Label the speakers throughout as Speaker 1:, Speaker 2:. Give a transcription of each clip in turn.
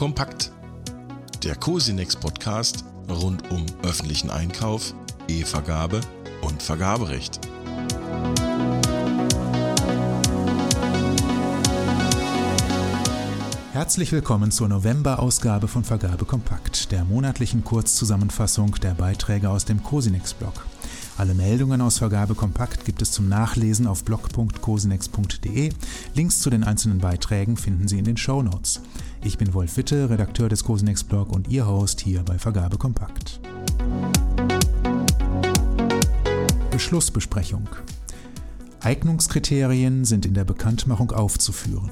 Speaker 1: Kompakt. Der Cosinex Podcast rund um öffentlichen Einkauf, E-Vergabe und Vergaberecht.
Speaker 2: Herzlich willkommen zur November-Ausgabe von Vergabe Kompakt, der monatlichen Kurzzusammenfassung der Beiträge aus dem Cosinex-Blog. Alle Meldungen aus Vergabe Kompakt gibt es zum Nachlesen auf blog.cosinex.de. Links zu den einzelnen Beiträgen finden Sie in den Show Notes. Ich bin Wolf Witte, Redakteur des Cosinex Blog und Ihr Host hier bei Vergabe Kompakt. Beschlussbesprechung. Eignungskriterien sind in der Bekanntmachung aufzuführen.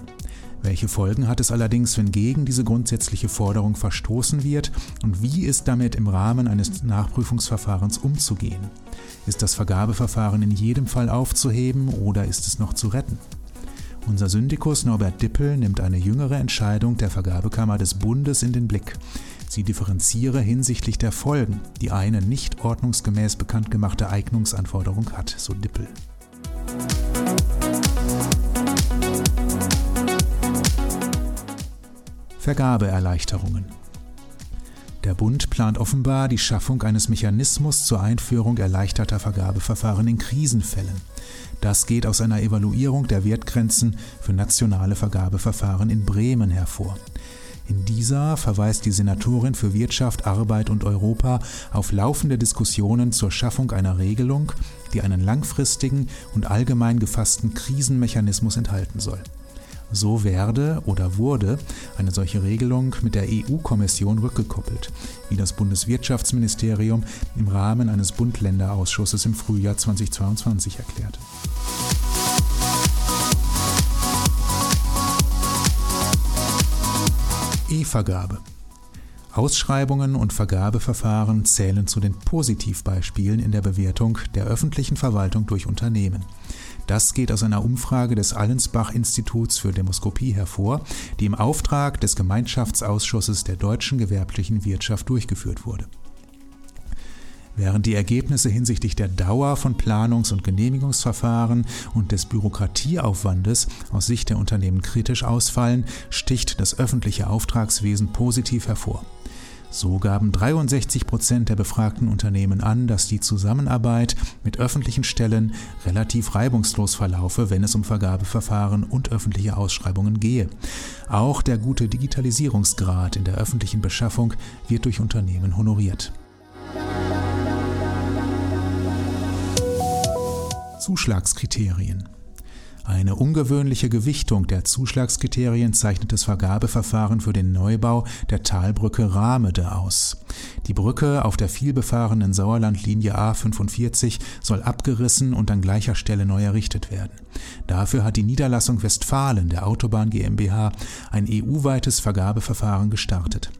Speaker 2: Welche Folgen hat es allerdings, wenn gegen diese grundsätzliche Forderung verstoßen wird und wie ist damit im Rahmen eines Nachprüfungsverfahrens umzugehen? Ist das Vergabeverfahren in jedem Fall aufzuheben oder ist es noch zu retten? Unser Syndikus Norbert Dippel nimmt eine jüngere Entscheidung der Vergabekammer des Bundes in den Blick. Sie differenziere hinsichtlich der Folgen, die eine nicht ordnungsgemäß bekannt gemachte Eignungsanforderung hat, so Dippel. Vergabeerleichterungen. Der Bund plant offenbar die Schaffung eines Mechanismus zur Einführung erleichterter Vergabeverfahren in Krisenfällen. Das geht aus einer Evaluierung der Wertgrenzen für nationale Vergabeverfahren in Bremen hervor. In dieser verweist die Senatorin für Wirtschaft, Arbeit und Europa auf laufende Diskussionen zur Schaffung einer Regelung, die einen langfristigen und allgemein gefassten Krisenmechanismus enthalten soll. So werde oder wurde eine solche Regelung mit der EU-Kommission rückgekoppelt, wie das Bundeswirtschaftsministerium im Rahmen eines Bund-Länder-Ausschusses im Frühjahr 2022 erklärte. E-Vergabe. Ausschreibungen und Vergabeverfahren zählen zu den Positivbeispielen in der Bewertung der öffentlichen Verwaltung durch Unternehmen. Das geht aus einer Umfrage des Allensbach-Instituts für Demoskopie hervor, die im Auftrag des Gemeinschaftsausschusses der deutschen gewerblichen Wirtschaft durchgeführt wurde. Während die Ergebnisse hinsichtlich der Dauer von Planungs- und Genehmigungsverfahren und des Bürokratieaufwandes aus Sicht der Unternehmen kritisch ausfallen, sticht das öffentliche Auftragswesen positiv hervor. So gaben 63 Prozent der befragten Unternehmen an, dass die Zusammenarbeit mit öffentlichen Stellen relativ reibungslos verlaufe, wenn es um Vergabeverfahren und öffentliche Ausschreibungen gehe. Auch der gute Digitalisierungsgrad in der öffentlichen Beschaffung wird durch Unternehmen honoriert. Zuschlagskriterien eine ungewöhnliche Gewichtung der Zuschlagskriterien zeichnet das Vergabeverfahren für den Neubau der Talbrücke Ramede aus. Die Brücke auf der vielbefahrenen Sauerlandlinie A45 soll abgerissen und an gleicher Stelle neu errichtet werden. Dafür hat die Niederlassung Westfalen der Autobahn GmbH ein EU-weites Vergabeverfahren gestartet.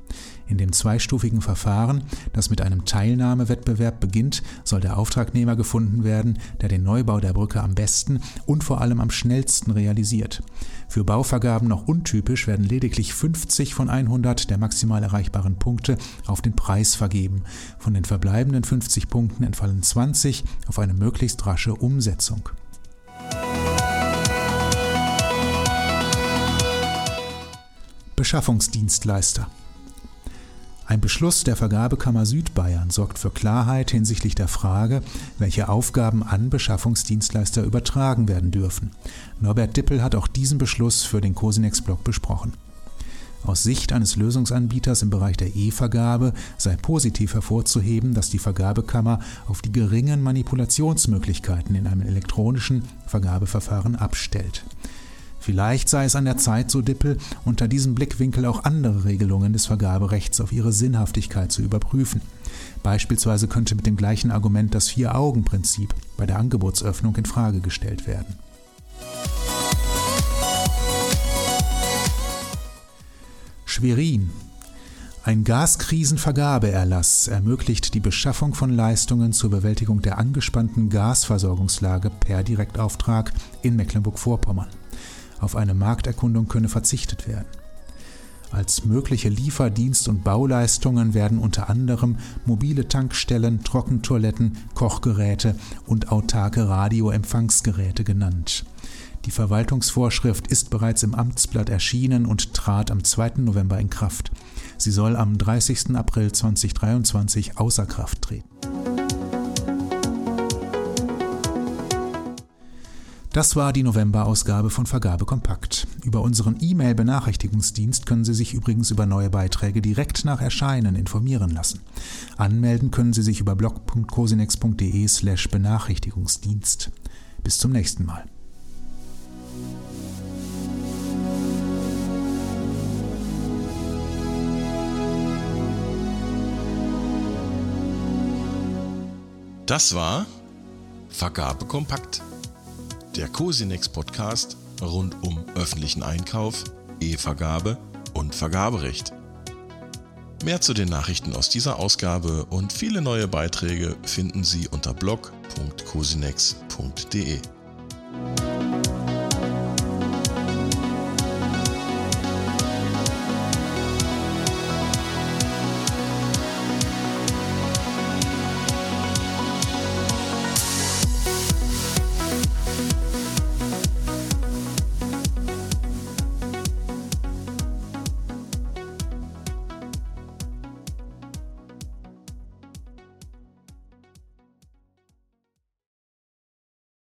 Speaker 2: In dem zweistufigen Verfahren, das mit einem Teilnahmewettbewerb beginnt, soll der Auftragnehmer gefunden werden, der den Neubau der Brücke am besten und vor allem am schnellsten realisiert. Für Bauvergaben noch untypisch werden lediglich 50 von 100 der maximal erreichbaren Punkte auf den Preis vergeben. Von den verbleibenden 50 Punkten entfallen 20 auf eine möglichst rasche Umsetzung. Beschaffungsdienstleister ein Beschluss der Vergabekammer Südbayern sorgt für Klarheit hinsichtlich der Frage, welche Aufgaben an Beschaffungsdienstleister übertragen werden dürfen. Norbert Dippel hat auch diesen Beschluss für den Cosinex-Blog besprochen. Aus Sicht eines Lösungsanbieters im Bereich der E-Vergabe sei positiv hervorzuheben, dass die Vergabekammer auf die geringen Manipulationsmöglichkeiten in einem elektronischen Vergabeverfahren abstellt. Vielleicht sei es an der Zeit, so Dippel, unter diesem Blickwinkel auch andere Regelungen des Vergaberechts auf ihre Sinnhaftigkeit zu überprüfen. Beispielsweise könnte mit dem gleichen Argument das Vier-Augen-Prinzip bei der Angebotsöffnung in Frage gestellt werden. Schwerin. Ein Gaskrisenvergabeerlass ermöglicht die Beschaffung von Leistungen zur Bewältigung der angespannten Gasversorgungslage per Direktauftrag in Mecklenburg-Vorpommern. Auf eine Markterkundung könne verzichtet werden. Als mögliche Lieferdienst- und Bauleistungen werden unter anderem mobile Tankstellen, Trockentoiletten, Kochgeräte und autarke Radioempfangsgeräte genannt. Die Verwaltungsvorschrift ist bereits im Amtsblatt erschienen und trat am 2. November in Kraft. Sie soll am 30. April 2023 außer Kraft treten. Das war die November-Ausgabe von Vergabe Kompakt. Über unseren E-Mail-Benachrichtigungsdienst können Sie sich übrigens über neue Beiträge direkt nach Erscheinen informieren lassen. Anmelden können Sie sich über blog.cosinex.de/slash Benachrichtigungsdienst. Bis zum nächsten Mal.
Speaker 1: Das war Vergabe Kompakt der Cosinex Podcast rund um öffentlichen Einkauf, E-Vergabe und Vergaberecht. Mehr zu den Nachrichten aus dieser Ausgabe und viele neue Beiträge finden Sie unter blog.cosinex.de.